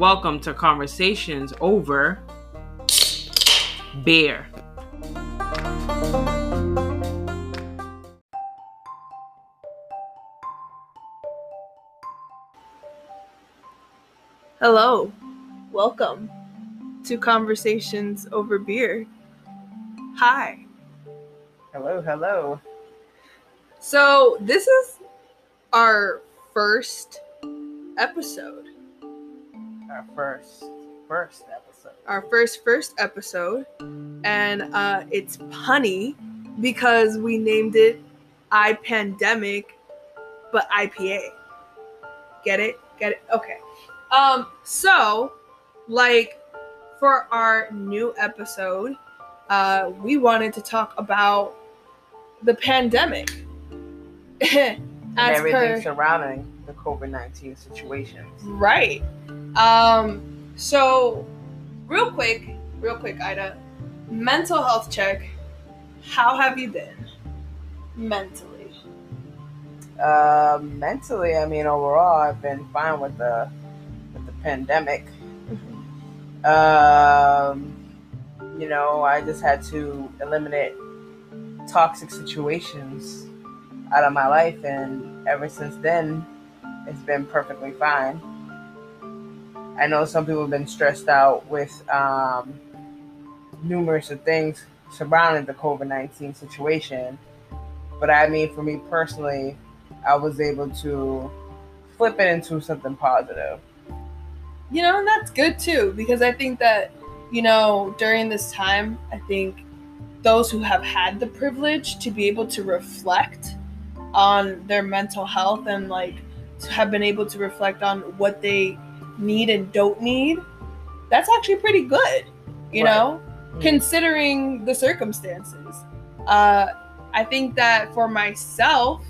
Welcome to Conversations Over Beer. Hello, welcome to Conversations Over Beer. Hi. Hello, hello. So, this is our first episode. Our first first episode. Our first first episode and uh it's punny because we named it I Pandemic but IPA. Get it? Get it? Okay. Um so like for our new episode, uh we wanted to talk about the pandemic. And everything per surrounding the COVID nineteen situations. Right. Um, so real quick, real quick, Ida. Mental health check. How have you been? Mentally. Uh, mentally, I mean, overall, I've been fine with the with the pandemic. Um, you know, I just had to eliminate toxic situations out of my life, and ever since then, it's been perfectly fine. I know some people have been stressed out with um, numerous of things surrounding the COVID 19 situation, but I mean, for me personally, I was able to flip it into something positive. You know, and that's good too, because I think that, you know, during this time, I think those who have had the privilege to be able to reflect on their mental health and like to have been able to reflect on what they need and don't need, that's actually pretty good, you Right. know, considering the circumstances. Uh, I think that for myself,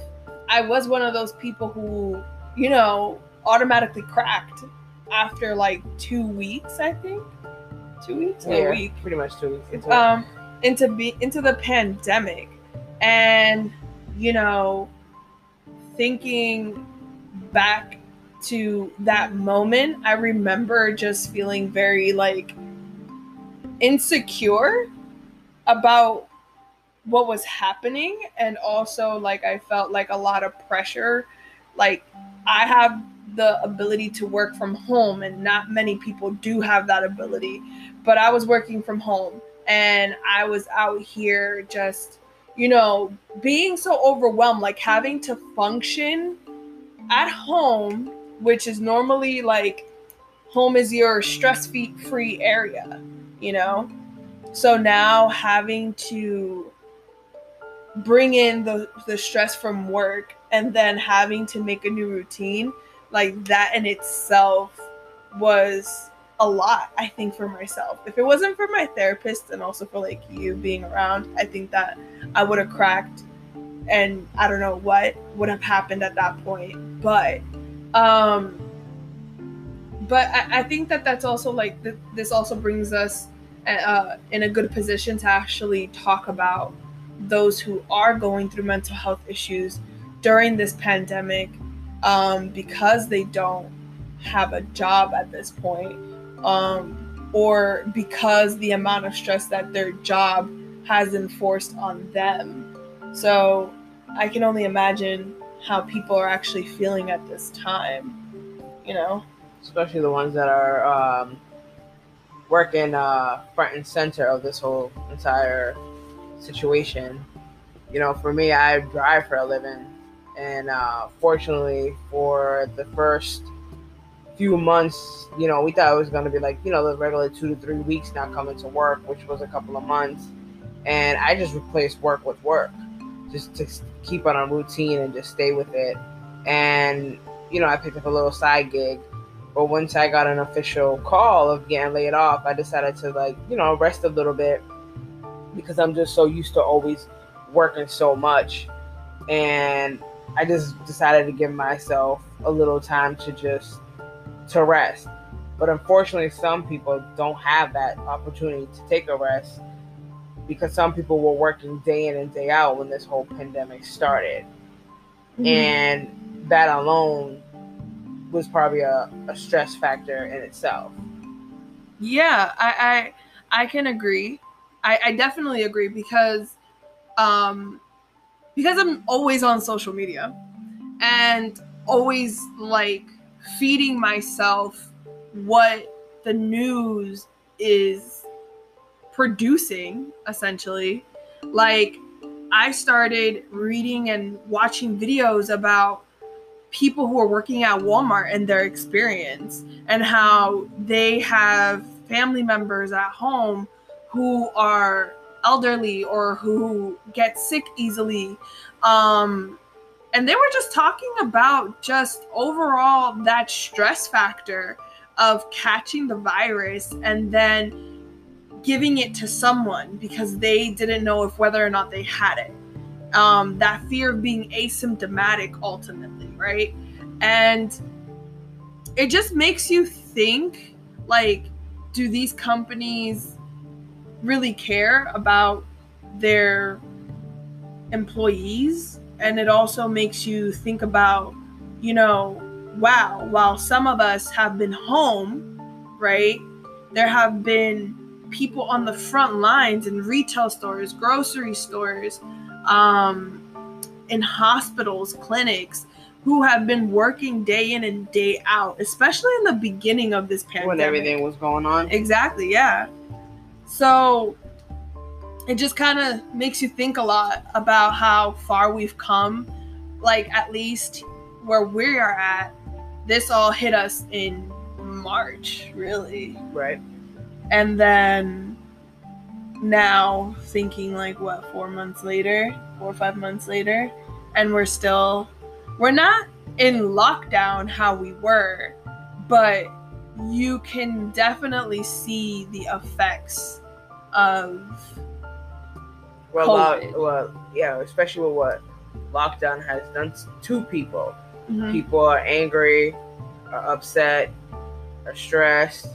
I was one of those people who, you know, automatically cracked after like two weeks, I think. Two weeks? Yeah, A week pretty much two weeks. into um into be into the pandemic and you know thinking back to that moment i remember just feeling very like insecure about what was happening. And also like i felt like a lot of pressure. Like i have the ability to work from home and not many people do have that ability. But i was working from home and I was out here just, you know, being so overwhelmed, like having to function at home, which is normally like home is your stress free area, you know? So now having to bring in the, the stress from work and then having to make a new routine, like that in itself was a lot i think for myself if it wasn't for my therapist and also for like you being around i think that i would have cracked and i don't know what would have happened at that point but um but i, I think that that's also like th- this also brings us uh, in a good position to actually talk about those who are going through mental health issues during this pandemic um, because they don't have a job at this point um, or because the amount of stress that their job has enforced on them. So I can only imagine how people are actually feeling at this time. You know? especially the ones that are um, working uh, front and center of this whole entire situation. You know, for me, I drive for a living, and uh, fortunately, for the first few months, you know, we thought it was going to be like you know the regular two to three weeks not coming to work, which was a couple of months, and I just replaced work with work, just to keep on a routine and just stay with it, and you know, I picked up a little side gig but once I got an official call of getting laid off, I decided to like, you know, rest a little bit because I'm just so used to always working so much. And I just decided to give myself a little time to just to rest. But unfortunately, some people don't have that opportunity to take a rest because some people were working day in and day out when this whole pandemic started. Mm-hmm. And that alone was probably a, a stress factor in itself. Yeah, I I, I can agree. I, I definitely agree because um because I'm always on social media and always like feeding myself what the news is producing essentially. Like i started reading and watching videos about people who are working at walmart and their experience and how they have family members at home who are elderly or who get sick easily. Um and they were just talking about just overall that stress factor of catching the virus and then giving it to someone because they didn't know if whether or not they had it. Um, that fear of being asymptomatic ultimately right? And it just makes you think like do these companies really care about their employees? And it also makes you think about you know wow while some of us have been home right there have been people on the front lines in retail stores grocery stores um, in hospitals clinics who have been working day in and day out especially in the beginning of this pandemic when everything was going on exactly yeah so it just kind of makes you think a lot about how far we've come. Like, at least where we are at, this all hit us in March, really. Right. And then now thinking, like, what, four months later, four or five months later, and we're still, we're not in lockdown how we were, but you can definitely see the effects of well, lo- well, yeah, especially with what lockdown has done to people. Mm-hmm. People are angry, are upset, are stressed,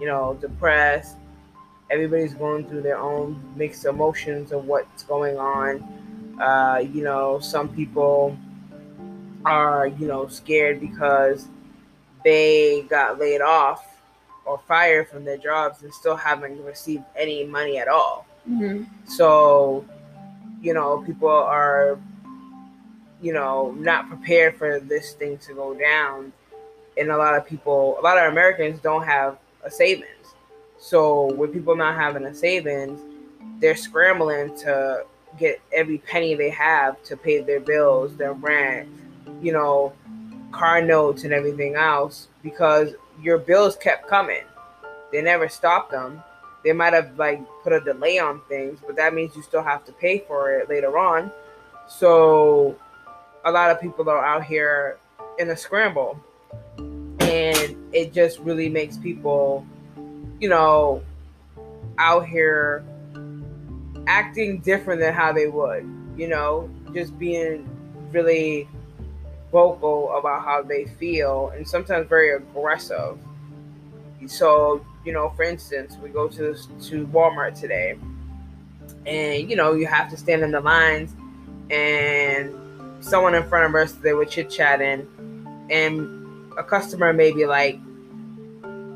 you know, depressed. Everybody's going through their own mixed emotions of what's going on. Uh, you know, some people are, you know, scared because they got laid off or fired from their jobs and still haven't received any money at all. Mm-hmm. So, you know, people are, you know, not prepared for this thing to go down. And a lot of people, a lot of Americans don't have a savings. So, with people not having a savings, they're scrambling to get every penny they have to pay their bills, their rent, you know, car notes, and everything else because your bills kept coming. They never stopped them they might have like put a delay on things, but that means you still have to pay for it later on. So a lot of people are out here in a scramble. It just really makes people, you know, out here acting different than how they would, you know, just being really vocal about how they feel and sometimes very aggressive. So you know, for instance, we go to to Walmart today, and you know, you have to stand in the lines, and someone in front of us they were chit chatting, and a customer maybe like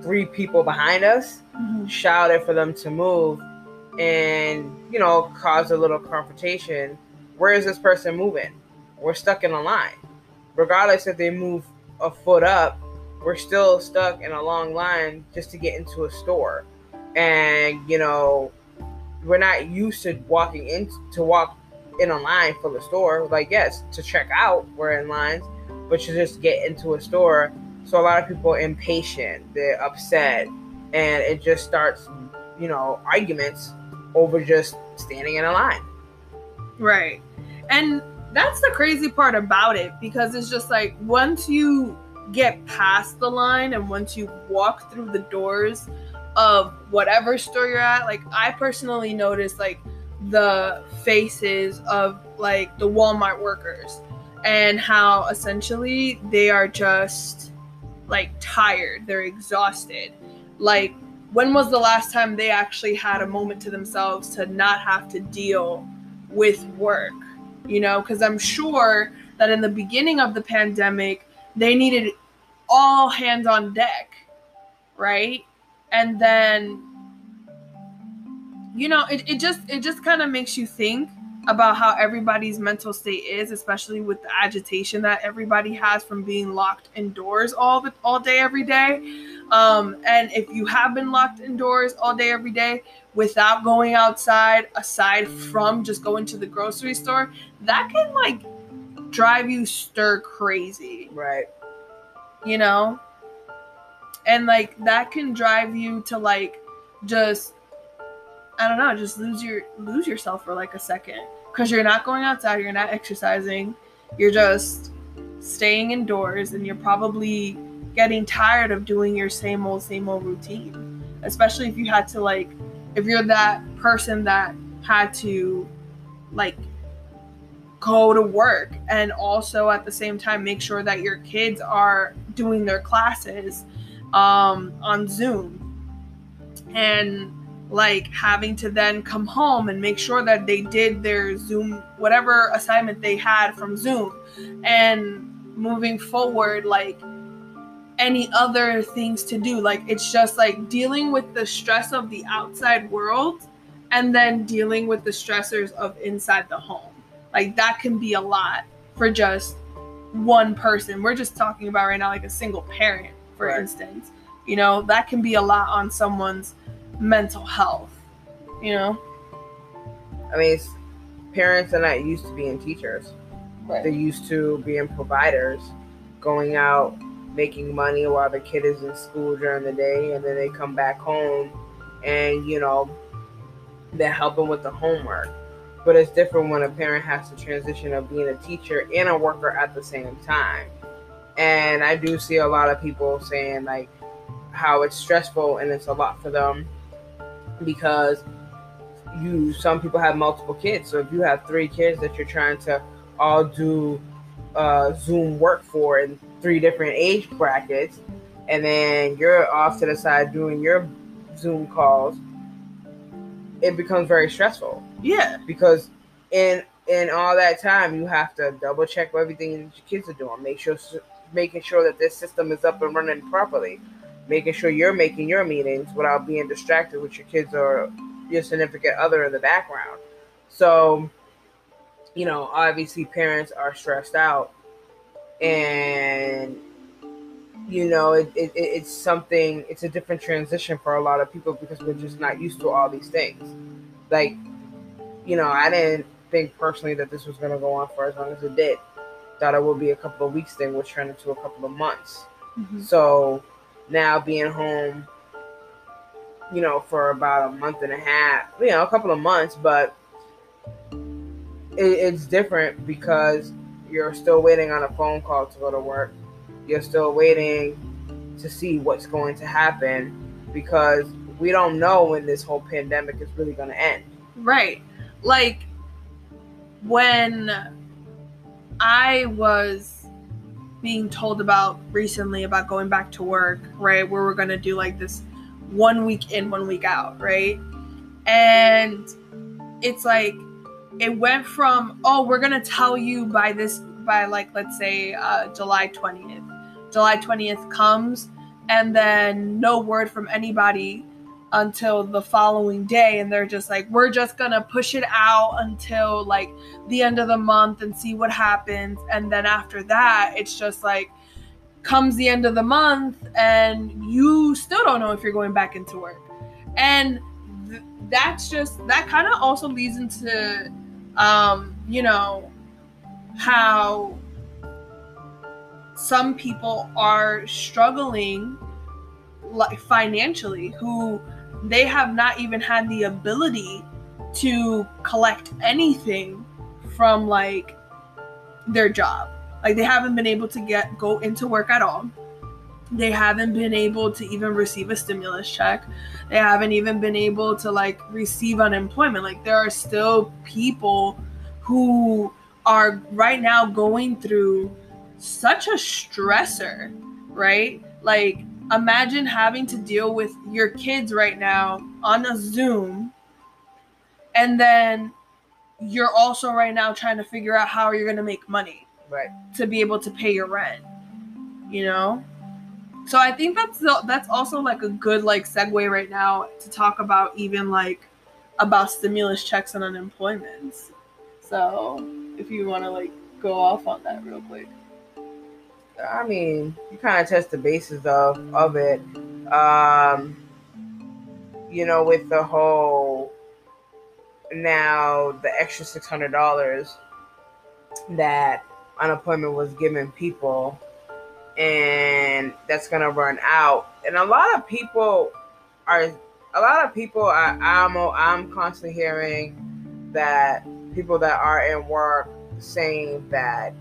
three people behind us mm-hmm. shouted for them to move, and you know, caused a little confrontation. Where is this person moving? We're stuck in a line, regardless if they move a foot up we're still stuck in a long line just to get into a store. And, you know, we're not used to walking in to walk in a line for the store. Like, yes, to check out, we're in lines, but to just get into a store. So a lot of people are impatient, they're upset, and it just starts, you know, arguments over just standing in a line. Right. And that's the crazy part about it because it's just like once you get past the line and once you walk through the doors of whatever store you're at, like I personally noticed like the faces of like the Walmart workers and how essentially they are just like tired, they're exhausted. Like when was the last time they actually had a moment to themselves to not have to deal with work? You know, because I'm sure that in the beginning of the pandemic, they needed all hands on deck, right? And then you know, it, it just it just kind of makes you think about how everybody's mental state is, especially with the agitation that everybody has from being locked indoors all the all day every day. Um, and if you have been locked indoors all day every day without going outside, aside from just going to the grocery store, that can like drive you stir crazy. Right. You know? And like that can drive you to like just I don't know, just lose your lose yourself for like a second because you're not going outside, you're not exercising, you're just staying indoors, and you're probably getting tired of doing your same old same old routine. Especially if you had to like, if you're that person that had to like go to work and also at the same time make sure that your kids are doing their classes um, on Zoom and like having to then come home and make sure that they did their Zoom, whatever assignment they had from Zoom, and moving forward, like any other things to do. Like it's just like dealing with the stress of the outside world and then dealing with the stressors of inside the home. Like that can be a lot for just one person. We're just talking about right now, like a single parent, for right. instance. You know, that can be a lot on someone's mental health, you know? I mean, parents are not used to being teachers. Right. They're used to being providers, going out, making money while the kid is in school during the day, and then they come back home and, you know, they're helping with the homework. But it's different when a parent has to transition of being a teacher and a worker at the same time. And I do see a lot of people saying, like, how it's stressful and it's a lot for them because you some people have multiple kids. So if you have three kids that you're trying to all do uh, Zoom work for in three different age brackets, and then you're off to the side doing your Zoom calls, it becomes very stressful. Yeah. Because in in all that time, you have to double check everything that your kids are doing. Make sure making sure that this system is up and running properly making sure you're making your meetings without being distracted with your kids or your significant other in the background. So, you know, obviously parents are stressed out and you know it, it, it's something it's a different transition for a lot of people because we're just not used to all these things like you know i didn't think personally that this was going to go on for as long as it did thought it would be a couple of weeks thing which turned into a couple of months mm-hmm. so now being home, you know, for about a month and a half, you know, a couple of months, but it, it's different because you're still waiting on a phone call to go to work. You're still waiting to see what's going to happen because we don't know when this whole pandemic is really going to end. Right. Like when I was being told about recently about going back to work, right? Where we're going to do like this one week in, one week out, right? And it's like it went from, oh, we're going to tell you by this, by like, let's say uh, July 20th. July 20th comes, and then no word from anybody until the following day and they're just like we're just gonna push it out until like the end of the month and see what happens. And then after that it's just like comes the end of the month and you still don't know if you're going back into work. And th- that's just that kind of also leads into um you know how some people are struggling like financially who they have not even had the ability to collect anything from like their job. Like they haven't been able to get go into work at all. They haven't been able to even receive a stimulus check. They haven't even been able to like receive unemployment. Like there are still people who are right now going through such a stressor, right? Like imagine having to deal with your kids right now on a Zoom, and then you're also right now trying to figure out how you're going to make money right to be able to pay your rent you know So I think that's the, that's also like a good like segue right now to talk about even like about stimulus checks and unemployment. So if you want to like go off on that real quick. I mean, you kind of test the basis of of it. Um, you know, with the whole now the extra six hundred dollars that unemployment was giving people, and that's gonna run out. And a lot of people are, a lot of people are. I'm I'm constantly hearing that people that are in work saying that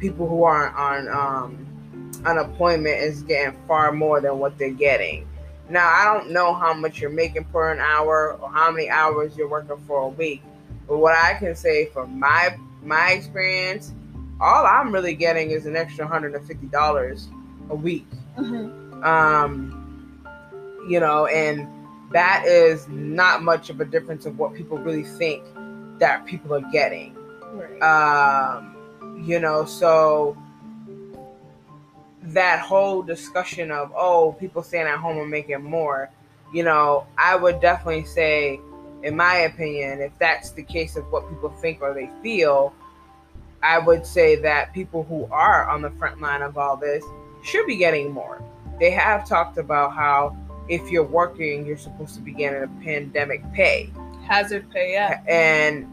people who aren't on um, unemployment is getting far more than what they're getting. Now, I don't know how much you're making per an hour or how many hours you're working for a week, but what I can say from my my experience, all I'm really getting is an extra hundred and fifty dollars a week. Mm-hmm. Um, you know, and that is not much of a difference of what people really think that people are getting. Right. Um, you know, so that whole discussion of oh, people staying at home and making more, you know, I would definitely say, in my opinion, if that's the case of what people think or they feel, I would say that people who are on the front line of all this should be getting more. They have talked about how if you're working, you're supposed to be getting a pandemic pay. Hazard pay, yeah. And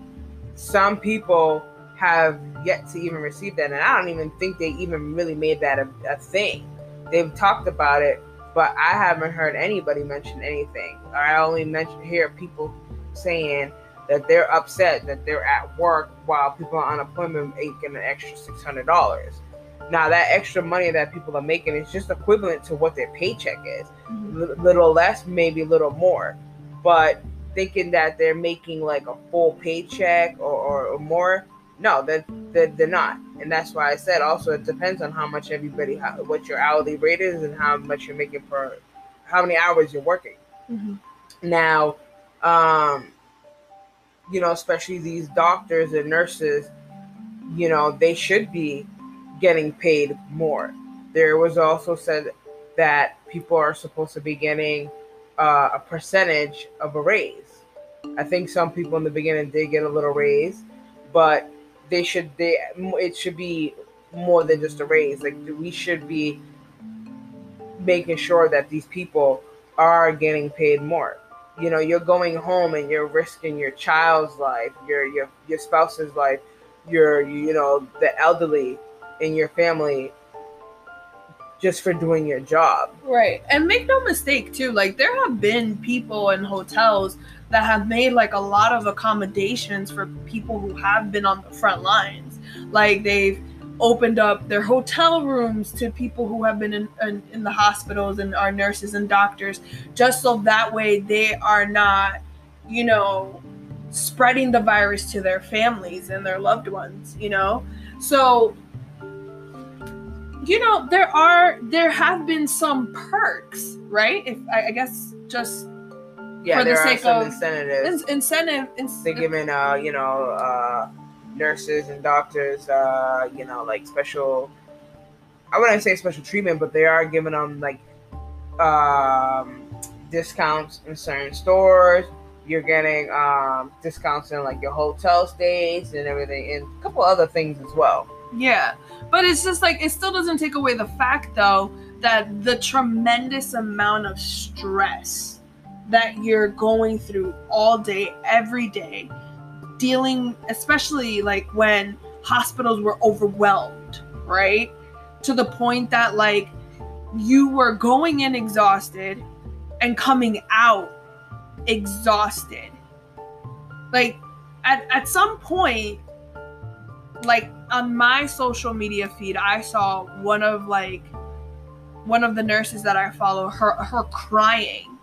some people have yet to even receive that. And I don't even think they even really made that a, a thing. They've talked about it, but I haven't heard anybody mention anything. I only mention hear people saying that they're upset that they're at work while people on unemployment making an extra six hundred dollars. Now that extra money that people are making is just equivalent to what their paycheck is, mm-hmm. L- little less, maybe a little more, but thinking that they're making like a full paycheck or, or, or more, no, they're, they're, they're, not. And that's why I said also it depends on how much everybody, how, what your hourly rate is and how much you're making per, how many hours you're working. Mm-hmm. Now, um, you know, especially these doctors and nurses, you know, they should be getting paid more. There was also said that people are supposed to be getting uh, a percentage of a raise. I think some people in the beginning did get a little raise, but they should they it should be more than just a raise. Like we should be making sure that these people are getting paid more. You know, you're going home and you're risking your child's life, your your your spouse's life, your you know the elderly in your family just for doing your job. Right. And make no mistake too, like there have been people in hotels that have made like a lot of accommodations for people who have been on the front lines. Like they've opened up their hotel rooms to people who have been in, in, in, the hospitals and are nurses and doctors, just so that way they are not, you know, spreading the virus to their families and their loved ones, you know? So, you know, there are, there have been some perks, right? If I, I guess just yeah, for the sake of incentives. In- incentive. They're giving, uh, you know, uh, nurses and doctors, uh, you know, like special. I wouldn't say special treatment, but they are giving them like um, discounts in certain stores. You're getting um, discounts in like your hotel stays and everything, and a couple other things as well. Yeah, but it's just like it still doesn't take away the fact though that the tremendous amount of stress that you're going through all day, every day, dealing, especially like when hospitals were overwhelmed, right? To the point that like you were going in exhausted and coming out exhausted. Like at, at some point, like on my social media feed, I saw one of like one of the nurses that I follow, her her crying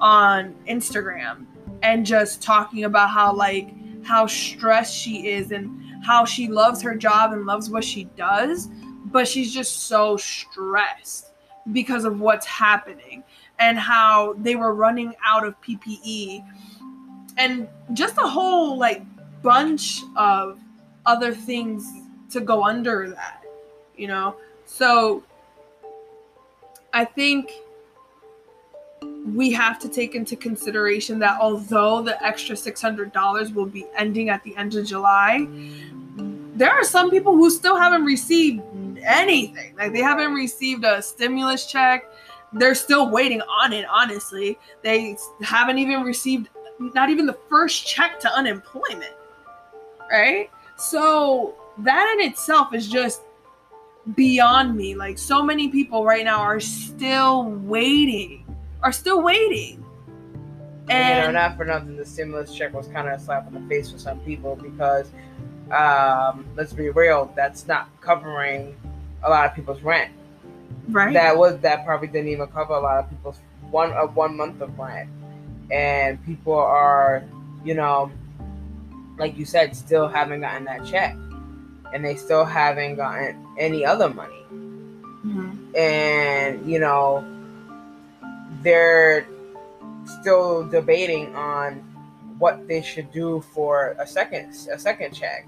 on Instagram and just talking about how like how stressed she is and how she loves her job and loves what she does, but she's just so stressed because of what's happening and how they were running out of PPE and just a whole like bunch of other things to go under that, you know. So I think we have to take into consideration that although the extra $600 will be ending at the end of July, there are some people who still haven't received anything. Like they haven't received a stimulus check. They're still waiting on it, honestly. They haven't even received not even the first check to unemployment. Right? So that in itself is just beyond me. Like so many people right now are still waiting, are still waiting. And you know, not for nothing, the stimulus check was kind of a slap in the face for some people because, um, let's be real, that's not covering a lot of people's rent. Right. That was that probably didn't even cover a lot of people's one of uh, one month of rent, and people are, you know, like you said, still haven't gotten that check and they still haven't gotten any other money. Mm-hmm. And, you know, they're still debating on what they should do for a second a second check.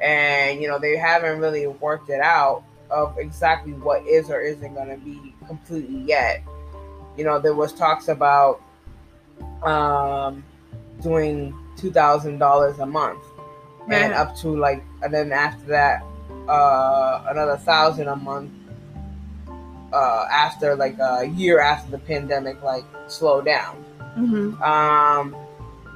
And, you know, they haven't really worked it out of exactly what is or isn't going to be completely yet. You know, there was talks about um, doing $2,000 a month and up to like, and then after that, uh, another thousand a month. Uh, after like a year after the pandemic, like slowed down. Mm-hmm. Um,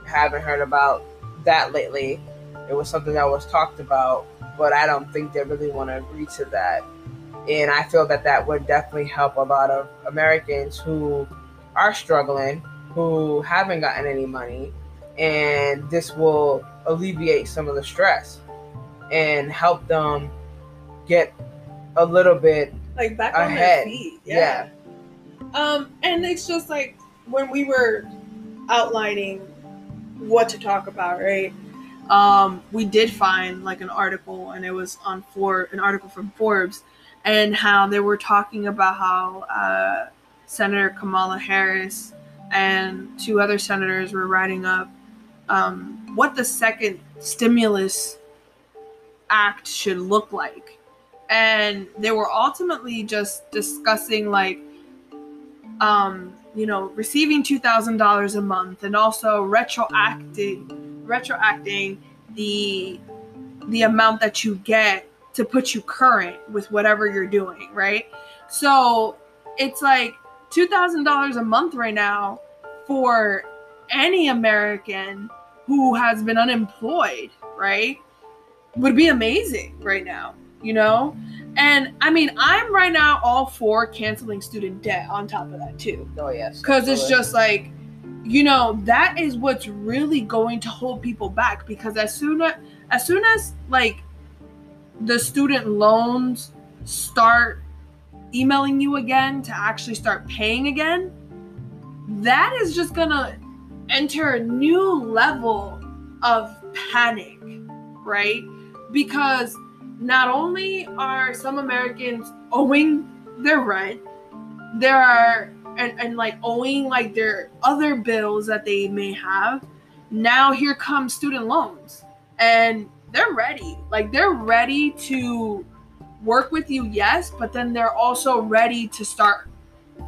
haven't heard about that lately. It was something that was talked about, but I don't think they really want to agree to that. And I feel that that would definitely help a lot of Americans who are struggling, who haven't gotten any money, and this will alleviate some of the stress and help them get a little bit like back ahead. on their feet. Yeah. yeah. Um, and it's just like when we were outlining what to talk about, right? Um, we did find like an article, and it was on for an article from Forbes, and how they were talking about how uh, Senator Kamala Harris and two other senators were writing up um, what the second stimulus act should look like. And they were ultimately just discussing, like, um, you know, receiving $2,000 a month and also retroacting, retroacting the the amount that you get to put you current with whatever you're doing, right? So it's like $2,000 a month right now for any American who has been unemployed, right? Would be amazing right now, you know? And I mean, I'm right now all for canceling student debt on top of that too. Oh yes. Cuz it's just like you know, that is what's really going to hold people back because as soon as as soon as like the student loans start emailing you again to actually start paying again, that is just to enter a new level of panic, right? Because not only are some Americans owing their rent, there are and, and like owing like their other bills that they may have. Now here comes student loans. And they're ready. Like they're ready to work with you, yes, but then they're also ready to start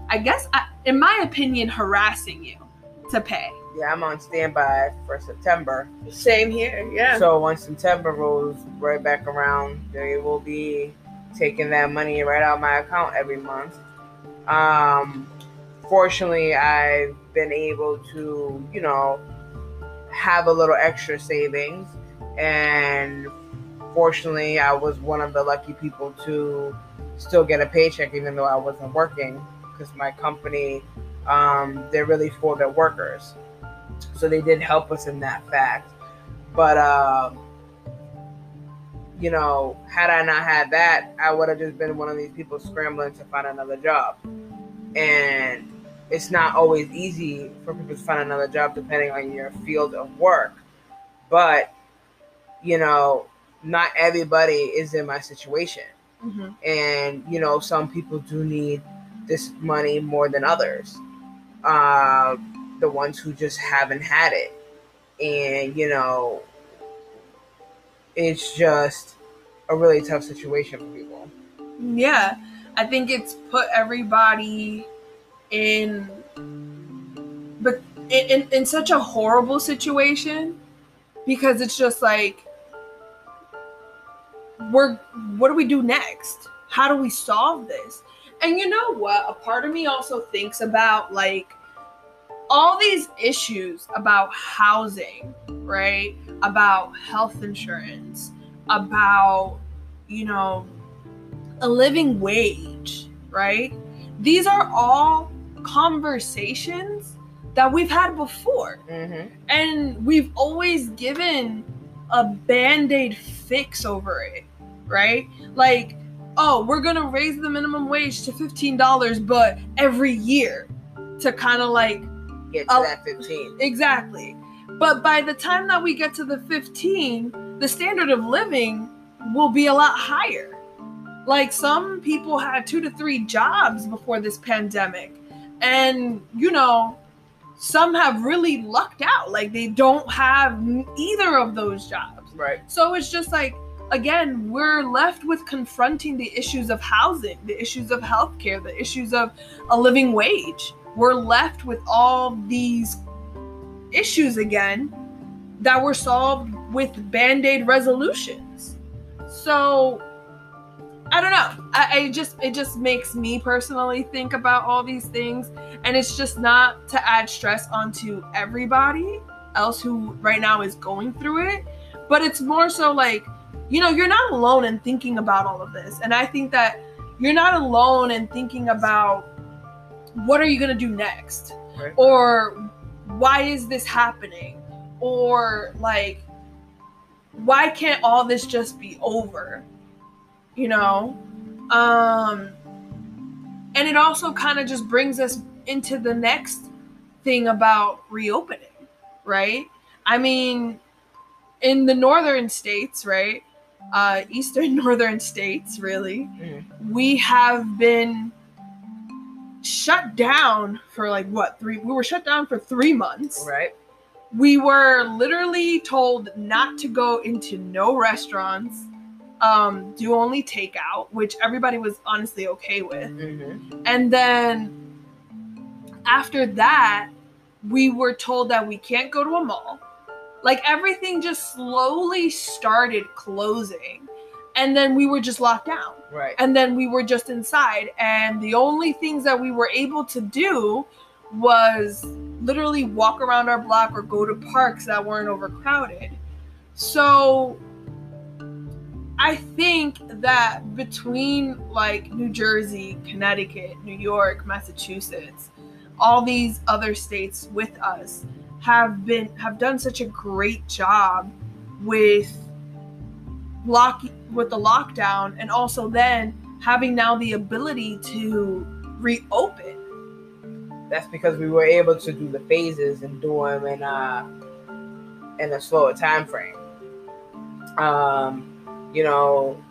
I guess in my opinion harassing you to pay yeah, I'm on standby for September. Same here, yeah. So once September rolls right back around, they will be taking that money right out of my account every month. Um, fortunately, I've been able to, you know, have a little extra savings, and fortunately, I was one of the lucky people to still get a paycheck even though I wasn't working because my company, um, they're really for their workers. So they did help us in that fact. But, um, you know, had I not had that, I would have just been one of these people scrambling to find another job. And it's not always easy for people to find another job depending on your field of work. But, you know, not everybody is in my situation. Mm-hmm. And, you know, some people do need this money more than others. Uh, the ones who just haven't had it. And, you know, it's just a really tough situation for people. Yeah. I think it's put everybody in but in, in, in such a horrible situation because it's just like we're what do we do next? How do we solve this? And you know what? A part of me also thinks about like all these issues about housing, right? About health insurance, about, you know, a living wage, right? These are all conversations that we've had before. Mm-hmm. And we've always given a band aid fix over it, right? Like, oh, we're gonna raise the minimum wage to $15, but every year to kind of like Get to Oh. that 15. Exactly. But by the time that we get to the 15, the standard of living will be a lot higher. Like some people had two to three jobs before this pandemic. And, you know, some have really lucked out. Like they don't have either of those jobs. Right. So it's just like, again, we're left with confronting the issues of housing, the issues of healthcare, the issues of a living wage. We're left with all these issues again that were solved with band aid resolutions. So, I don't know. I, I just it just makes me personally think about all these things, and it's just not to add stress onto everybody else who right now is going through it, but it's more so like you know you're not alone in thinking about all of this, and I think that you're not alone in thinking about what are you gonna do next, Right. or why is this happening, or like why can't all this just be over? You know? Um and it also kind of just brings us into the next thing about reopening right? I mean in the northern states right uh eastern northern states really Mhm. we have been shut down for like what three we were shut down for three months Right. we were literally told not to go into no restaurants um do only takeout which everybody was honestly okay with Mm-hmm. and then after that we were told that we can't go to a mall like everything just slowly started closing and then we were just locked down Right. and then we were just inside and the only things that we were able to do was literally walk around our block or go to parks that weren't overcrowded so i think that between like new jersey connecticut new york massachusetts all these other states with us have been have done such a great job with lock with the lockdown and also then having now the ability to reopen That's because we were able to do the phases and do them in a in a slower time frame. Um, you know,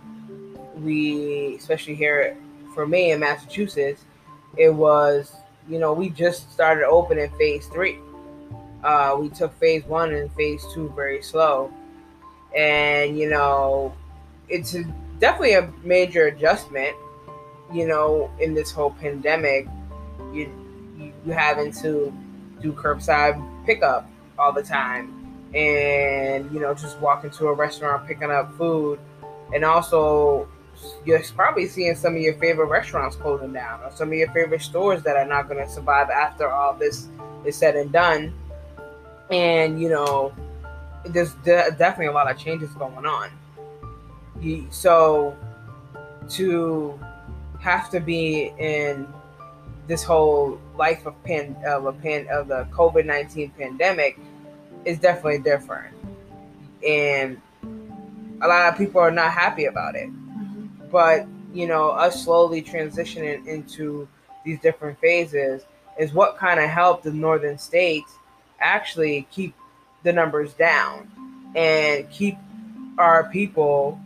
we especially here for me in Massachusetts, it was you know we just started opening phase three. Uh, we took phase one and phase two very slow, and you know, it's a, definitely a major adjustment. You know, in this whole pandemic, you you, having to do curbside pickup all the time. And you know just walking to a restaurant picking up food. And also you're probably seeing some of your favorite restaurants closing down or some of your favorite stores that are not going to survive after all this is said and done. And you know there's de- definitely a lot of changes going on. You, so to have to be in this whole life of pan of a pan of the COVID nineteen pandemic is definitely different, and a lot of people are not happy about it. Mm-hmm. But you know, us slowly transitioning into these different phases is what kind of helped the northern states actually keep the numbers down and keep our people,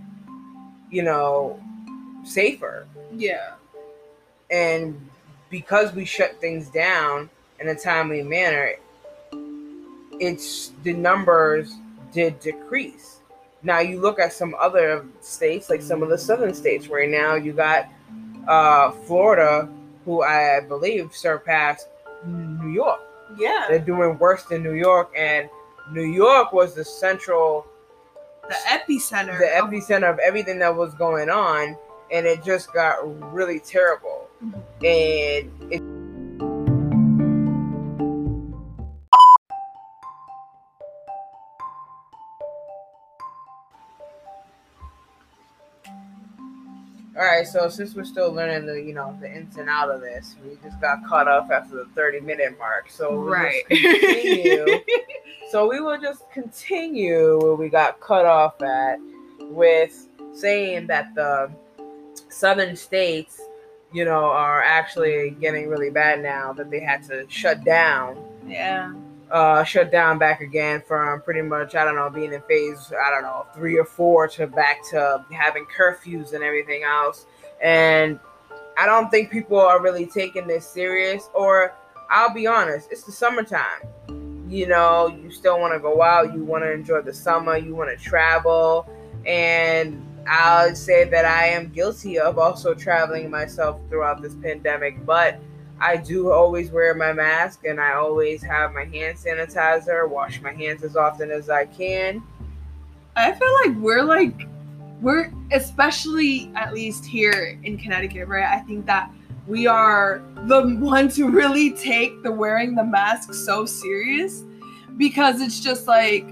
you know, safer yeah and because we shut things down in a timely manner it's the numbers did decrease now you look at some other states like some of the southern states right now you got uh, Florida, who I believe surpassed New York. Yeah. They're doing worse than New York, and New York was the central, The epicenter. the epicenter of everything that was going on, and it just got really terrible. Mhm. And it, All right, so since we're still learning the, you know, the ins and out of this, we just got caught up after the 30 minute mark. So we'll right. so we will just continue where we got cut off at with saying that the southern states, you know, are actually getting really bad now that they had to shut down yeah. Uh, shut down back again from pretty much I don't know being in phase I don't know three or four to back to having curfews and everything else. And I don't think people are really taking this serious. Or I'll be honest, it's the summertime. You know, you still want to go out, you want to enjoy the summer, you want to travel, and I'll say that I am guilty of also traveling myself throughout this pandemic, but I do always wear my mask and I always have my hand sanitizer, wash my hands as often as I can. I feel like we're like we're especially at least here in Connecticut, right? I think that we are the ones who really take the wearing the mask so serious because it's just like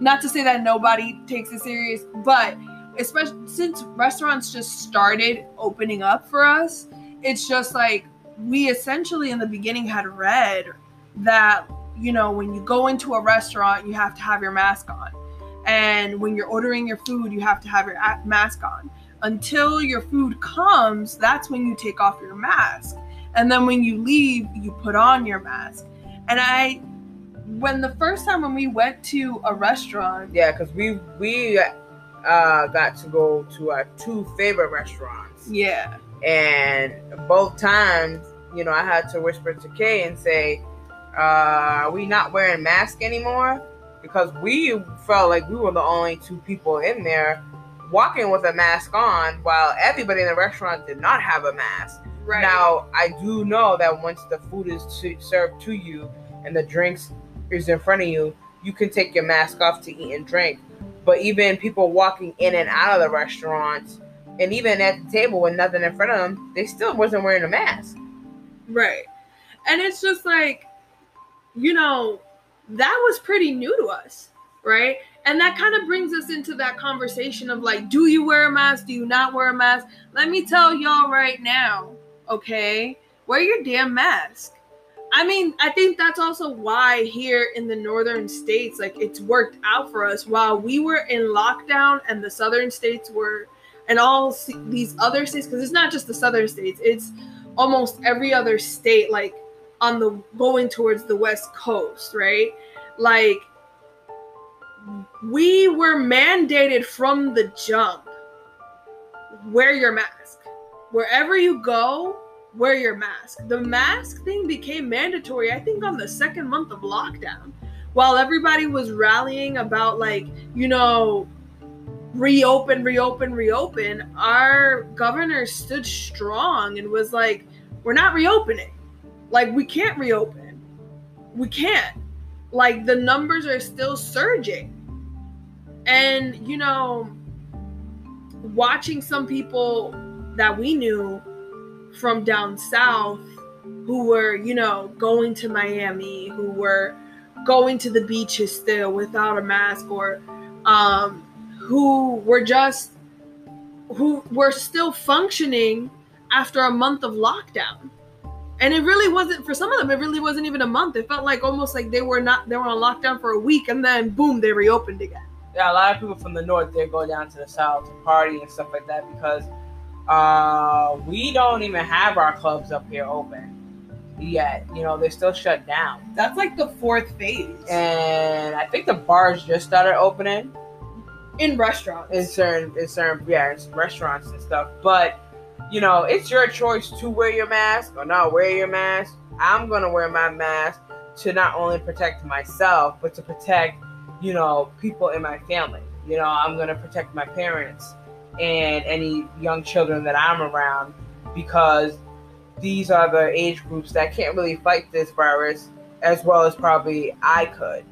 not to say that nobody takes it serious, but especially since restaurants just started opening up for us, it's just like we essentially in the beginning had read that you know when you go into a restaurant you have to have your mask on. And when you're ordering your food you have to have your mask on. Until your food comes that's when you take off your mask. And then when you leave you put on your mask. And i when the first time when we went to a restaurant Yeah, because we we uh, got to go to our two favorite restaurants, yeah. And both times, you know, I had to whisper to Kay and say, uh, "Are we not wearing masks anymore?" Because we felt like we were the only two people in there walking with a mask on, while everybody in the restaurant did not have a mask. right Now, I do know that once the food is to, served to you and the drinks is in front of you, you can take your mask off to eat and drink. But even people walking in and out of the restaurant, and even at the table with nothing in front of them, they still wasn't wearing a mask. Right. And it's just like, you know, that was pretty new to us, right? And that kind of brings us into that conversation of like, do you wear a mask? Do you not wear a mask? Let me tell y'all right now, okay? Wear your damn mask. I mean, I think that's also why here in the northern states, like it's worked out for us while we were in lockdown and the southern states were, and all these other states, because it's not just the southern states, it's almost every other state like on the going towards the west coast right? Like we were mandated from the jump wear your mask. Wherever you go wear your mask. The mask thing became mandatory i think on the second month of lockdown while everybody was rallying about like you know reopen, reopen, reopen, our governor stood strong and was like, we're not reopening. Like, we can't reopen. We can't. Like, the numbers are still surging. And, you know, watching some people that we knew from down south who were, you know, going to Miami, who were going to the beaches still without a mask or, um, who were just who were still functioning after a month of lockdown and it really wasn't for some of them it really wasn't even a month it felt like almost like they were not they were on lockdown for a week and then boom they reopened again Yeah, a lot of people from the north they go down to the south to party and stuff like that because uh, we don't even have our clubs up here open yet. You know, they're still shut down. that's like the fourth phase And I think the bars just started opening. In restaurants in certain in certain yeah in restaurants and stuff. But you know, it's your choice to wear your mask or not wear your mask. I'm gonna wear my mask to not only protect myself but to protect you know people in my family. You know, I'm gonna protect my parents and any young children that I'm around. because these are the age groups that can't really fight this virus as well as probably I could.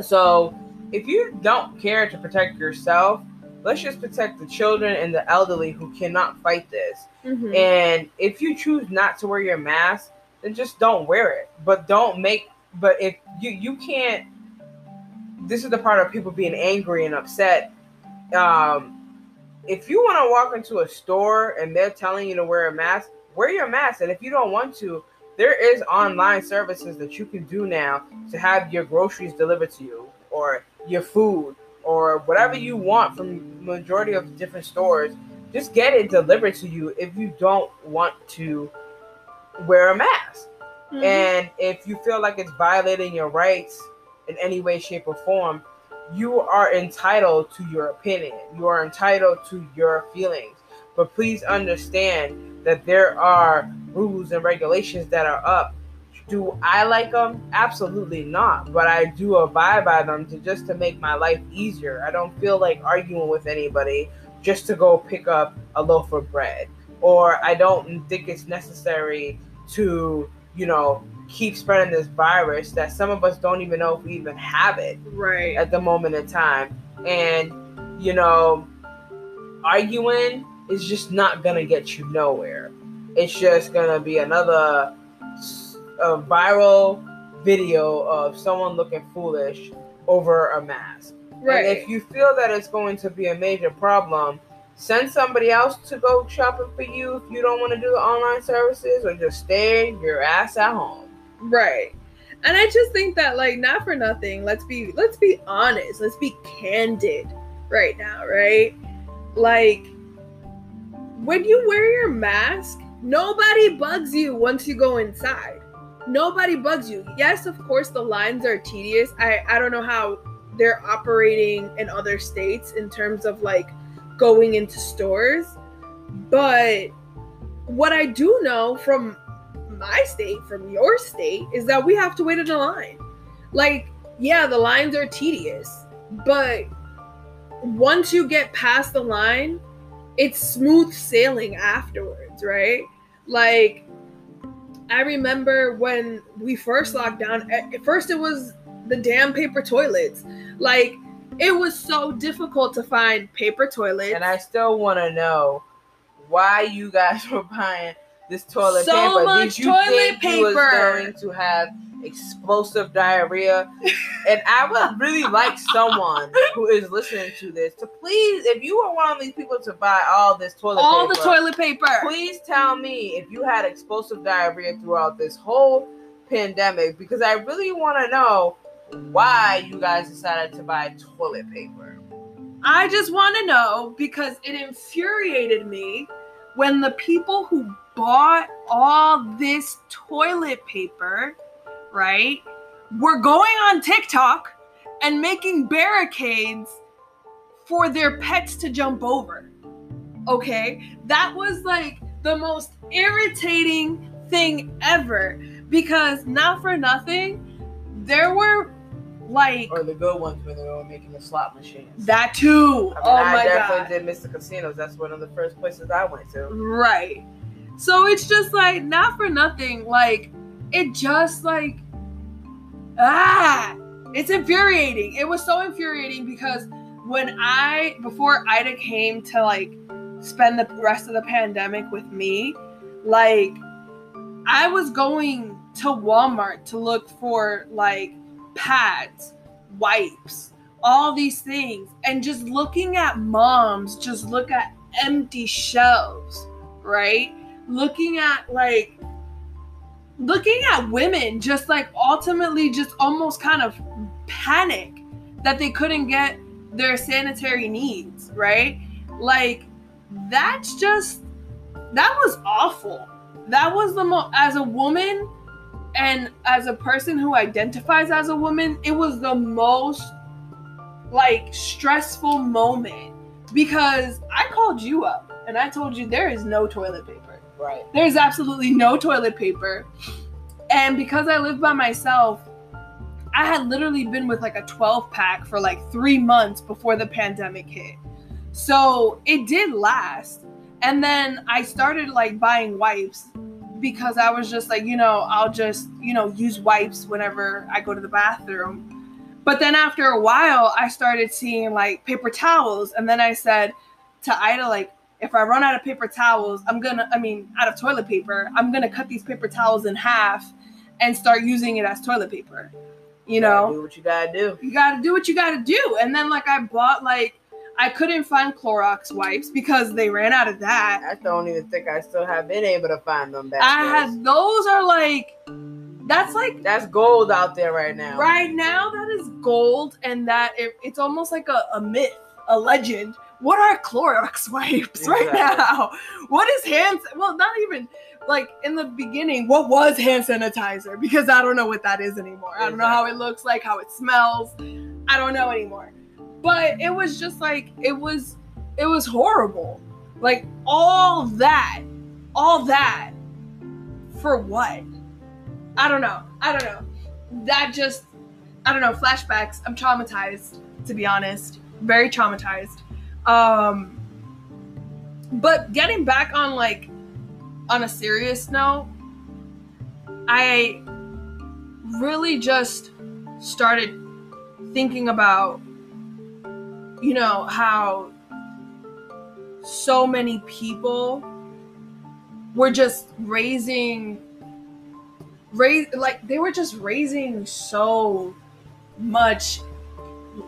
So, if you don't care to protect yourself, let's just protect the children and the elderly who cannot fight this. Mhm. And if you choose not to wear your mask, then just don't wear it. But don't make but if you you can't this is the part of people being angry and upset. Um if you want to walk into a store and they're telling you to wear a mask, wear your mask. And if you don't want to, there is online services that you can do now to have your groceries delivered to you or your food or whatever you want from majority of different stores just get it delivered to you if you don't want to wear a mask. Mhm. and if you feel like it's violating your rights in any way shape or form you are entitled to your opinion. You are entitled to your feelings. But please understand that there are rules and regulations that are up do i like them absolutely not but i do abide by them to just to make my life easier i don't feel like arguing with anybody just to go pick up a loaf of bread or i don't think it's necessary to you know keep spreading this virus that some of us don't even know if we even have it right. at the moment in time. And, you know, arguing is just not going to get you nowhere. It's just going to be another a viral video of someone looking foolish over a mask. right. And if you feel that it's going to be a major problem, send somebody else to go shopping for you if you don't want to do the online services or just stay your ass at home. Right. And I just think that like not for nothing, let's be let's be honest, let's be candid right now, right? Like when you wear your mask, nobody bugs you once you go inside. Nobody bugs you. Yes, of course the lines are tedious. I I don't know how they're operating in other states in terms of like going into stores, but what I do know from my state from your state is that we have to wait in a line. Like, yeah, the lines are tedious, but once you get past the line, it's smooth sailing afterwards, right? Like, I remember when we first locked down, at first it was the damn paper toilets. Like, it was so difficult to find paper toilets. And I still want to know why you guys were buying this toilet So paper. much Did you toilet you was paper. going to have explosive diarrhea? and I would really like someone who is listening to this to please, if you are one of these people to buy all this toilet all paper, the toilet paper. please tell me if you had explosive diarrhea throughout this whole pandemic because I really want to know why you guys decided to buy toilet paper. I just want to know because it infuriated me when the people who bought all this toilet paper, right, were going on TikTok and making barricades for their pets to jump over. Okay? That was like the most irritating thing ever because not for nothing, there were like Or the good ones when they were making the slot machines. that too. I mean, oh I my definitely god. did miss the casinos. That's one of the first places I went to. Right. So it's just like not for nothing. Like it just like ah, it's infuriating. It was so infuriating because when I before Ida came to like spend the rest of the pandemic with me, like I was going to Walmart to look for like pads, wipes, all these things, and just looking at moms just look at empty shelves, right? Looking at like looking at women just like ultimately just almost kind of panic that they couldn't get their sanitary needs, right? Like that's just that was awful. That was the most as a woman and as a person who identifies as a woman, it was the most like stressful moment because I called you up and I told you there is no toilet paper. Right. There's absolutely no toilet paper. And because I live by myself, I had literally been with like a 12 pack for like three months before the pandemic hit. So it did last. And then I started like buying wipes because I was just like, you know, I'll just, you know, use wipes whenever I go to the bathroom. But then after a while, I started seeing like paper towels. And then I said to Ida, like, if I run out of paper towels, I'm gonna, I mean, out of toilet paper, I'm gonna cut these paper towels in half and start using it as toilet paper. You know, do what you gotta do. You gotta do what you gotta do. And then, like, I bought, like, I couldn't find Clorox wipes because they ran out of that. I don't even think I still have been able to find them back. I had, those are like, that's like, that's gold out there right now. Right now, that is gold, and that it, it's almost like a, a myth, a legend what are Clorox wipes exactly. right now? What is hand? Well, not even like in the beginning. What was hand sanitizer? Because I don't know what that is anymore. I don't know how it looks like, how it smells. I don't know anymore. But it was just like it was. It was horrible. Like all that, all that, for what? I don't know. I don't know. That just, I don't know. Flashbacks. I'm traumatized, to be honest. Very traumatized. Um, but getting back on like on a serious note, I really just started thinking about you know how so many people were just raising raise like they were just raising so much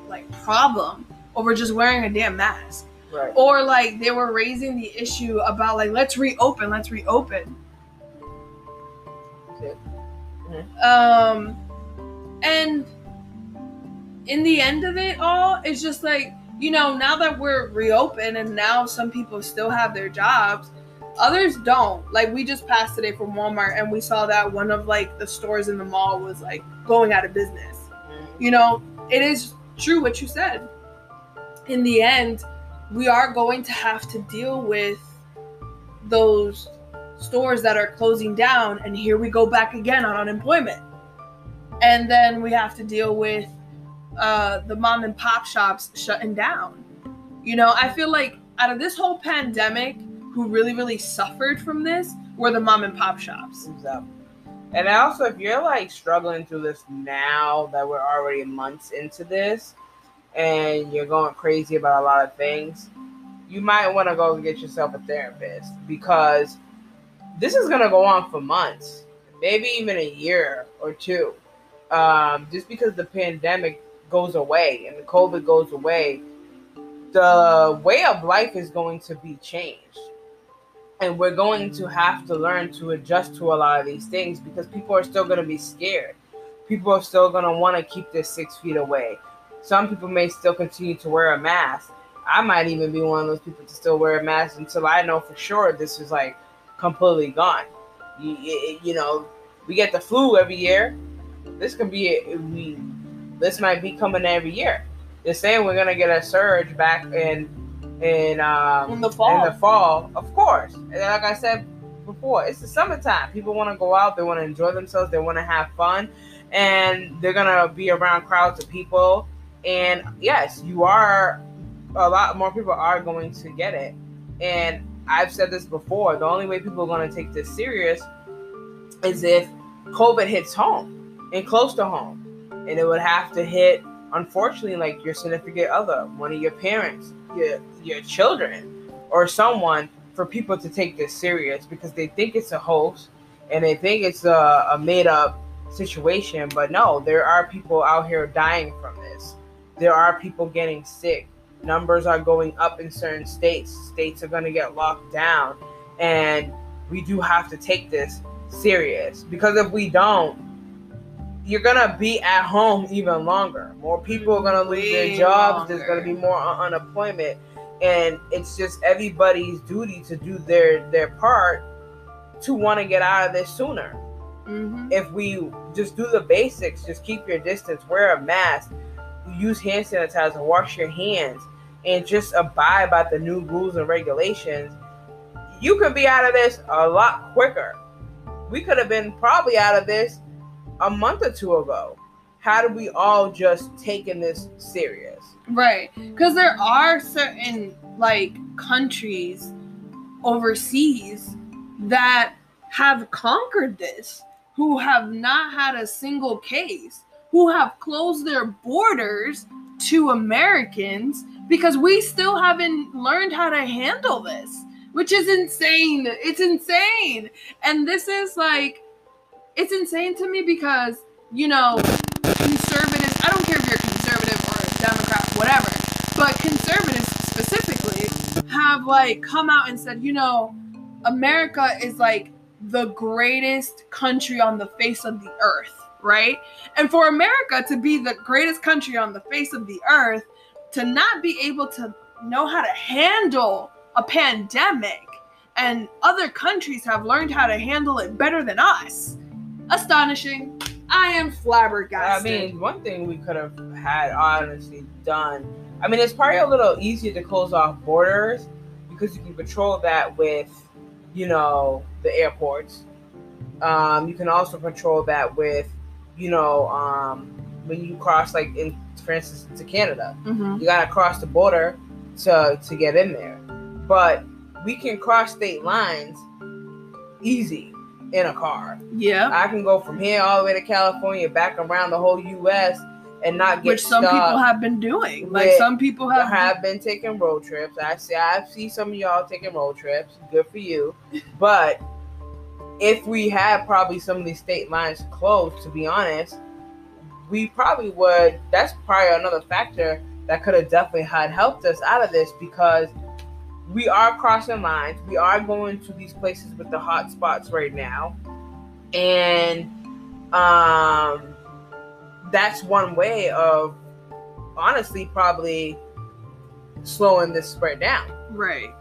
like problem over just wearing a damn mask. Right. Or like they were raising the issue about like let's reopen, let's reopen. Mm-hmm. Um and in the end of it all, it's just like, you know, now that we're reopened and now some people still have their jobs, others don't. Like we just passed today from Walmart and we saw that one of like the stores in the mall was like going out of business. Mm-hmm. You know, it is true what you said in the end, we are going to have to deal with those stores that are closing down. And here we go back again on unemployment. And then we have to deal with uh, the mom and pop shops shutting down. You know, I feel like out of this whole pandemic, who really, really suffered from this were the mom and pop shops. Exactly. And also, if you're like struggling through this now that we're already months into this, and you're going crazy about a lot of things, you might want to go get yourself a therapist because this is going to go on for months, maybe even a year or two. Um, just because the pandemic goes away and the COVID goes away, the way of life is going to be changed. And we're going to have to learn to adjust to a lot of these things because people are still going to be scared. People are still going to want to keep their six feet away some people may still continue to wear a mask. I might even be one of those people to still wear a mask until I know for sure this is like completely gone. You, you know, we get the flu every year. This could be we. This might be coming every year. They're saying we're gonna get a surge back in in um in the fall. In the fall, of course. And like I said before, it's the summertime. People want to go out. They want to enjoy themselves. They want to have fun, and they're gonna be around crowds of people and yes, you are a lot more people are going to get it. And I've said this before, the only way people are going to take this serious is if COVID hits home and close to home. And it would have to hit, unfortunately, like your significant other, one of your parents, your your children, or someone for people to take this serious because they think it's a hoax and they think it's a, a made up situation. But no, there are people out here dying from this there are people getting sick. Numbers are going up in certain states. States are going to get locked down. And we do have to take this serious because if we don't, you're going to be at home even longer. More people are going to lose their jobs. Longer. There's going to be more un- unemployment. And it's just everybody's duty to do their, their part to want to get out of this sooner. Mm-hmm. If we just do the basics, just keep your distance, wear a mask, use hand sanitizer, wash your hands, and just abide by the new rules and regulations, you can be out of this a lot quicker. We could have been probably out of this a month or two ago. How did we all just taken this serious? Right. Because there are certain like countries overseas that have conquered this, who have not had a single case, who have closed their borders to Americans because we still haven't learned how to handle this, which is insane. It's insane. And this is like, it's insane to me because, you know, conservatives, I don't care if you're conservative or a Democrat, whatever, but conservatives specifically have like come out and said, you know, America is like the greatest country on the face of the earth, right? And for America to be the greatest country on the face of the earth, to not be able to know how to handle a pandemic and other countries have learned how to handle it better than us. Astonishing. I am flabbergasted. I mean, one thing we could have had honestly done. I mean, it's probably a little easier to close off borders because you can control that with, you know, the airports. Um, you can also control that with, you know, um, when you cross, like in, for instance, to Canada, Mhm. you gotta cross the border to to get in there. But we can cross state lines easy in a car. Yeah. I can go from here all the way to California, back around the whole U.S. and not get Which some people have been doing. Like some people have, have been taking road trips. I see I see some of y'all taking road trips. Good for you. But if we had probably some of these state lines closed, to be honest, we probably would that's probably another factor that could have definitely had helped us out of this because we are crossing lines. We are going to these places with the hot spots right now. And um that's one way of honestly probably slowing this spread down. Right.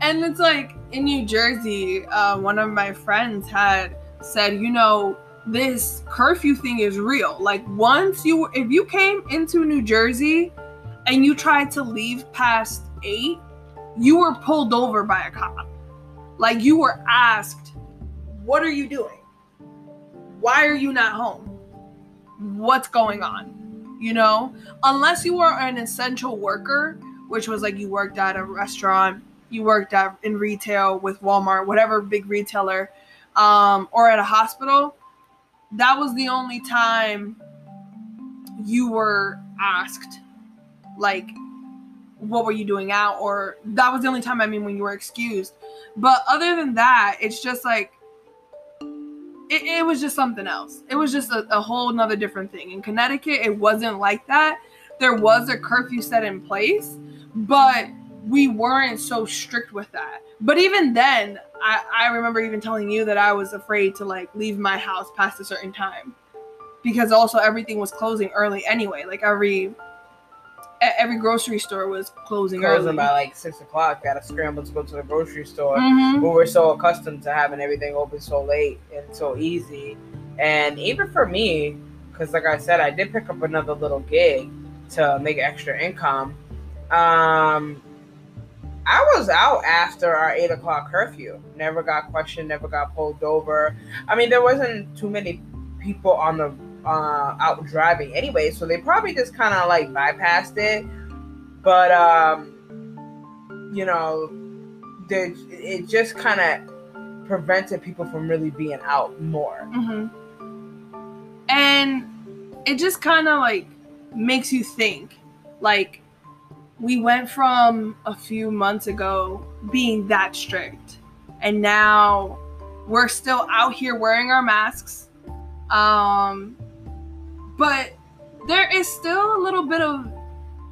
And it's like in New Jersey, uh, one of my friends had said, you know, this curfew thing is real. Like once you, if you came into New Jersey and you tried to leave past eight, you were pulled over by a cop. Like you were asked, what are you doing? Why are you not home? What's going on? You know, unless you were an essential worker, which was like you worked at a restaurant, you worked at in retail with Walmart, whatever big retailer, um, or at a hospital, that was the only time you were asked, like, what were you doing out? Or that was the only time I mean when you were excused. But other than that, it's just like it, it was just something else. It was just a, a whole nother different thing. In Connecticut, it wasn't like that. There was a curfew set in place, but we weren't so strict with that. But even then, I, I remember even telling you that I was afraid to like leave my house past a certain time. Because also everything was closing early anyway. Like every every grocery store was closing Closing early. by like six o'clock, gotta scramble to go to the grocery store. Mhm. But we're so accustomed to having everything open so late and so easy. And even for me, because like I said, I did pick up another little gig to make extra income. Um, I was out after our eight o'clock curfew. Never got questioned. Never got pulled over. I mean, there wasn't too many people on the uh, out driving anyway, so they probably just kind of like bypassed it. But um, you know, they, it just kind of prevented people from really being out more. hmm And it just kind of like makes you think. Like, we went from a few months ago being that strict, and now we're still out here wearing our masks. Um, but there is still a little bit of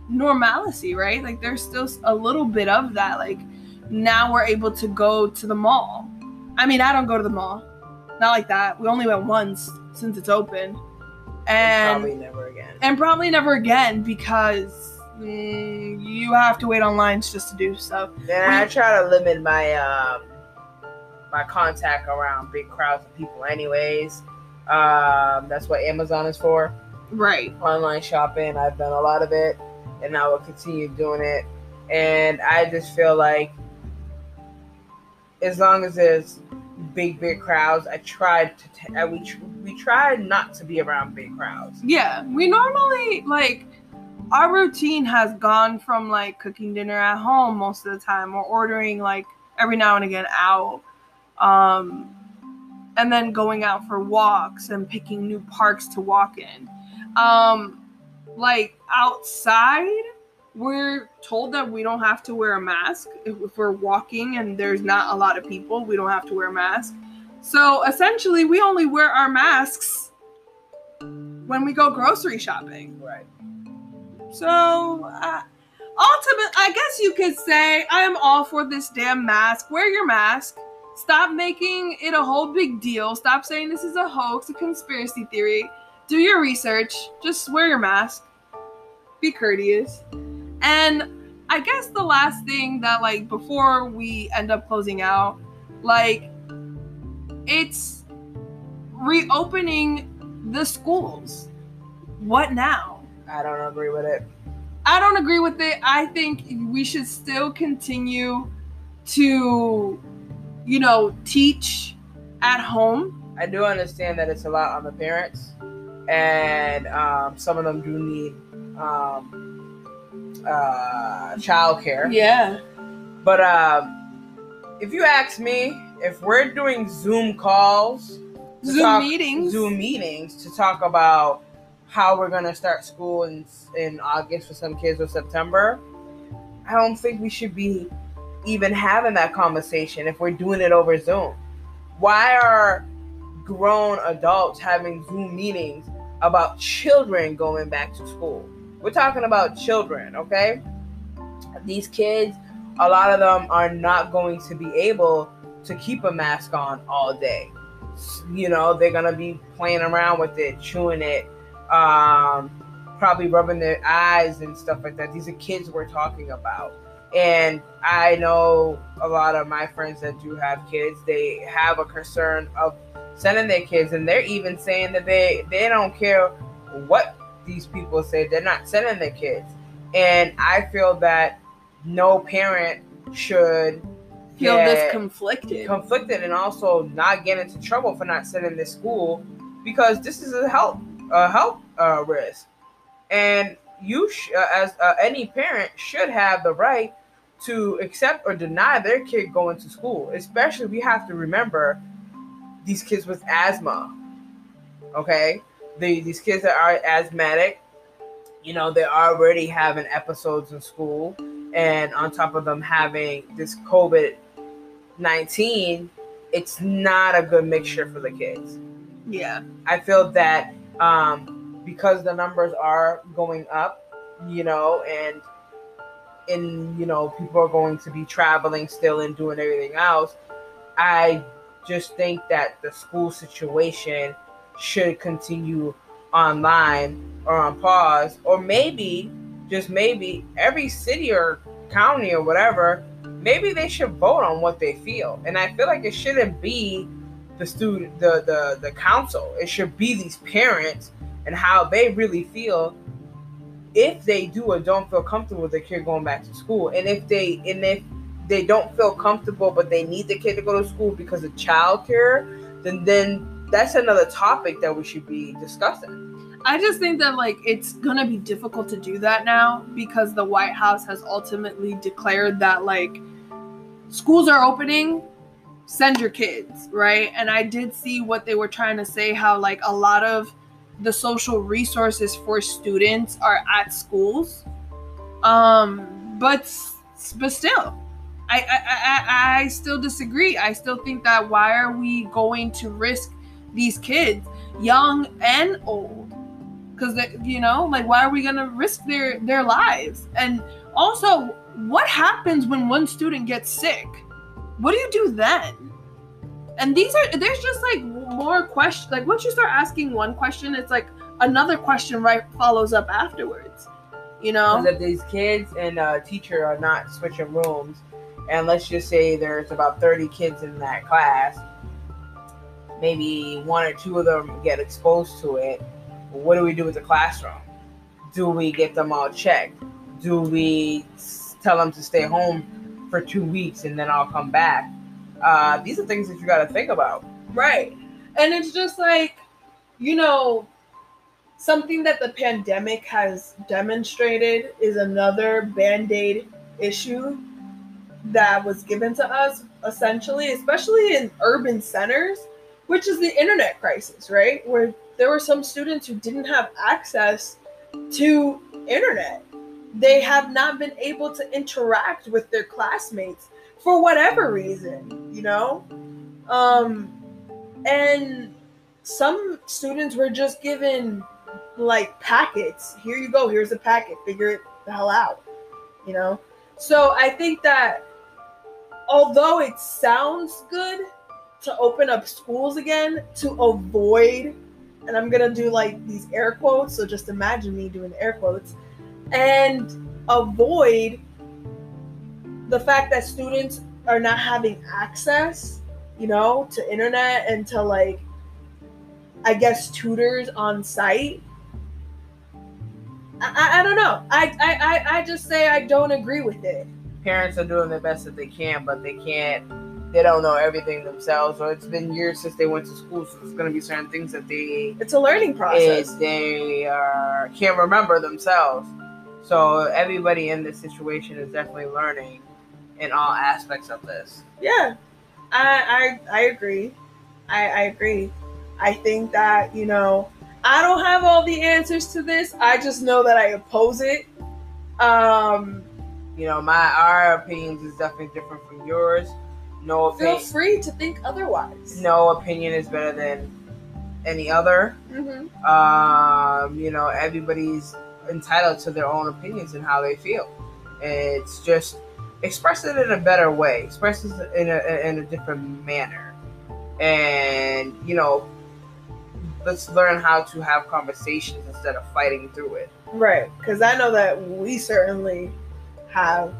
normalcy, right? Like, there's still a little bit of that. Like, now we're able to go to the mall. I mean, I don't go to the mall not like that. We only went once since it's open, and probably never again. and probably never again because you have to wait on lines just to do stuff. Then I try to limit my um my contact around big crowds of people, anyways. Um, that's what Amazon is for. Right. Online shopping. I've done a lot of it, and I will continue doing it. And I just feel like as long as there's big, big crowds, I tried to. T- I, we tr- we tried not to be around big crowds. Yeah. We normally like our routine has gone from like cooking dinner at home most of the time or ordering like every now and again out. Um, and then going out for walks and picking new parks to walk in. Um, like outside, we're told that we don't have to wear a mask if, if we're walking and there's not a lot of people. We don't have to wear a mask. So essentially, we only wear our masks when we go grocery shopping. Right. So, uh, ultimately, I guess you could say I'm all for this damn mask. Wear your mask. Stop making it a whole big deal. Stop saying this is a hoax, a conspiracy theory. Do your research. Just wear your mask. Be courteous. And I guess the last thing that, like, before we end up closing out, like, it's reopening the schools. What now? I don't agree with it. I don't agree with it. I think we should still continue to, you know, teach at home. I do understand that it's a lot on the parents, and um, some of them do need um, uh, childcare. Yeah. But um, if you ask me, if we're doing Zoom calls, Zoom talk- meetings. Zoom meetings to talk about how we're gonna start school in in August for some kids or September, I don't think we should be even having that conversation if we're doing it over Zoom. Why are grown adults having Zoom meetings about children going back to school? We're talking about children, okay? These kids, a lot of them are not going to be able to keep a mask on all day. You know, they're gonna be playing around with it, chewing it, um, probably rubbing their eyes and stuff like that. These are kids we're talking about. And I know a lot of my friends that do have kids, they have a concern of sending their kids, and they're even saying that they they don't care what these people say, they're not sending their kids. And I feel that no parent should Feel this conflicted. conflicted and also not get into trouble for not sending this school because this is a health a health uh, risk, and you sh- uh, as uh, any parent should have the right to accept or deny their kid going to school. Especially, we have to remember these kids with asthma. Okay, the, these kids that are asthmatic, you know, they're already having episodes in school, and on top of them having this COVID 19, it's not a good mixture for the kids. yeah. I feel that um, because the numbers are going up, you know, and in you know people are going to be traveling still and doing everything else. I just think that the school situation should continue online or on pause, or maybe just maybe every city or county or whatever, maybe they should vote on what they feel. And I feel like it shouldn't be the student the the the council. It should be these parents and how they really feel if they do or don't feel comfortable with their kid going back to school. And if they and if they don't feel comfortable but they need the kid to go to school because of childcare then then that's another topic that we should be discussing. I just think that like it's gonna be difficult to do that now because the White House has ultimately declared that like schools are opening, send your kids, right? And I did see what they were trying to say how like a lot of the social resources for students are at schools. Um, but but still, I I, I I still disagree. I still think that why are we going to risk these kids, young and old? Because you know, like why are we gonna risk their their lives? And also, what happens when one student gets sick? What do you do then? And these are there's just like more questions. Like once you start asking one question, it's like another question right follows up afterwards. You know? if these kids and a teacher are not switching rooms and let's just say there's about 30 kids in that class maybe one or two of them get exposed to it what do we do with the classroom do we get them all checked do we tell them to stay home for two weeks and then i'll come back uh, these are things that you got to think about Right. And it's just like, you know, something that the pandemic has demonstrated is another band aid issue that was given to us essentially, especially in urban centers, which is the internet crisis, right? Where there were some students who didn't have access to internet. They have not been able to interact with their classmates for whatever reason, you know? Um and some students were just given like packets. Here you go, here's a packet. Figure it the hell out. You know? So I think that although it sounds good to open up schools again to avoid and I'm gonna do like these air quotes, so just imagine me doing air quotes, and avoid the fact that students are not having access, you know, to internet and to like I guess tutors on site. I, I, I don't know. I, I, I, I just say I don't agree with it. Parents are doing the best that they can, but they can't. They don't know everything themselves. Or it's been years since they went to school, so there's going to be certain things that they It's a learning process. they are can't remember themselves. So everybody in this situation is definitely learning in all aspects of this. Yeah, I I, I agree. I, I agree. I think that you know I don't have all the answers to this. I just know that I oppose it. Um, You know, my our opinions is definitely different from yours. No feel free to think otherwise. no opinion is better than any other. hmm Um, you know, everybody's entitled to their own opinions and how they feel. It's just express it in a better way, express it in a in a different manner, and you know, let's learn how to have conversations instead of fighting through it. Right, because I know that we certainly have.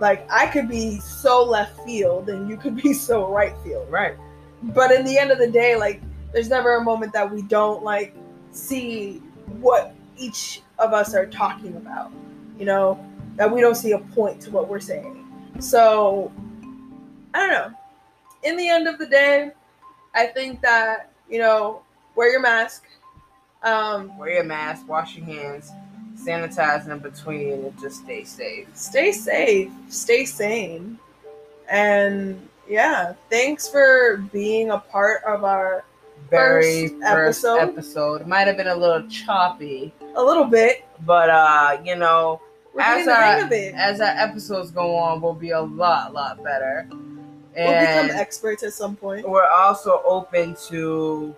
Like I could be so left field and you could be so right field. Right. but in the end of the day like there's never a moment that we don't like see what each of us are talking about you know that we don't see a point to what we're saying so i don't know in the end of the day i think that you know wear your mask um Wear your mask, wash your hands, sanitize in between, and just stay safe. stay safe stay sane and yeah thanks for being a part of our Very First first episode. episode. Might have been a little choppy, a little bit but uh, you know, we're as getting the hang our, as our episodes go on, we'll be a lot, lot better. we'll And become experts at some point we're also open to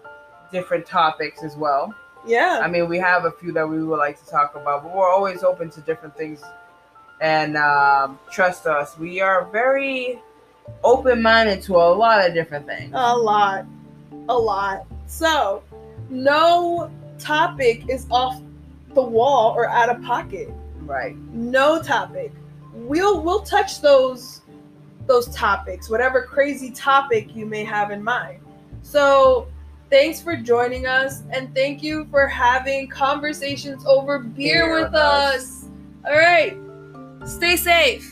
different topics as well. yeah I mean, we have a few that we would like to talk about, but we're always open to different things. And um, trust us, we are very open minded to a lot of different things. A lot. A lot. So, no topic is off the wall or out of pocket. Right. No topic. We'll we'll touch those those topics, whatever crazy topic you may have in mind. So, thanks for joining us and thank you for having conversations over beer Beer with with us. us. All right. Stay safe.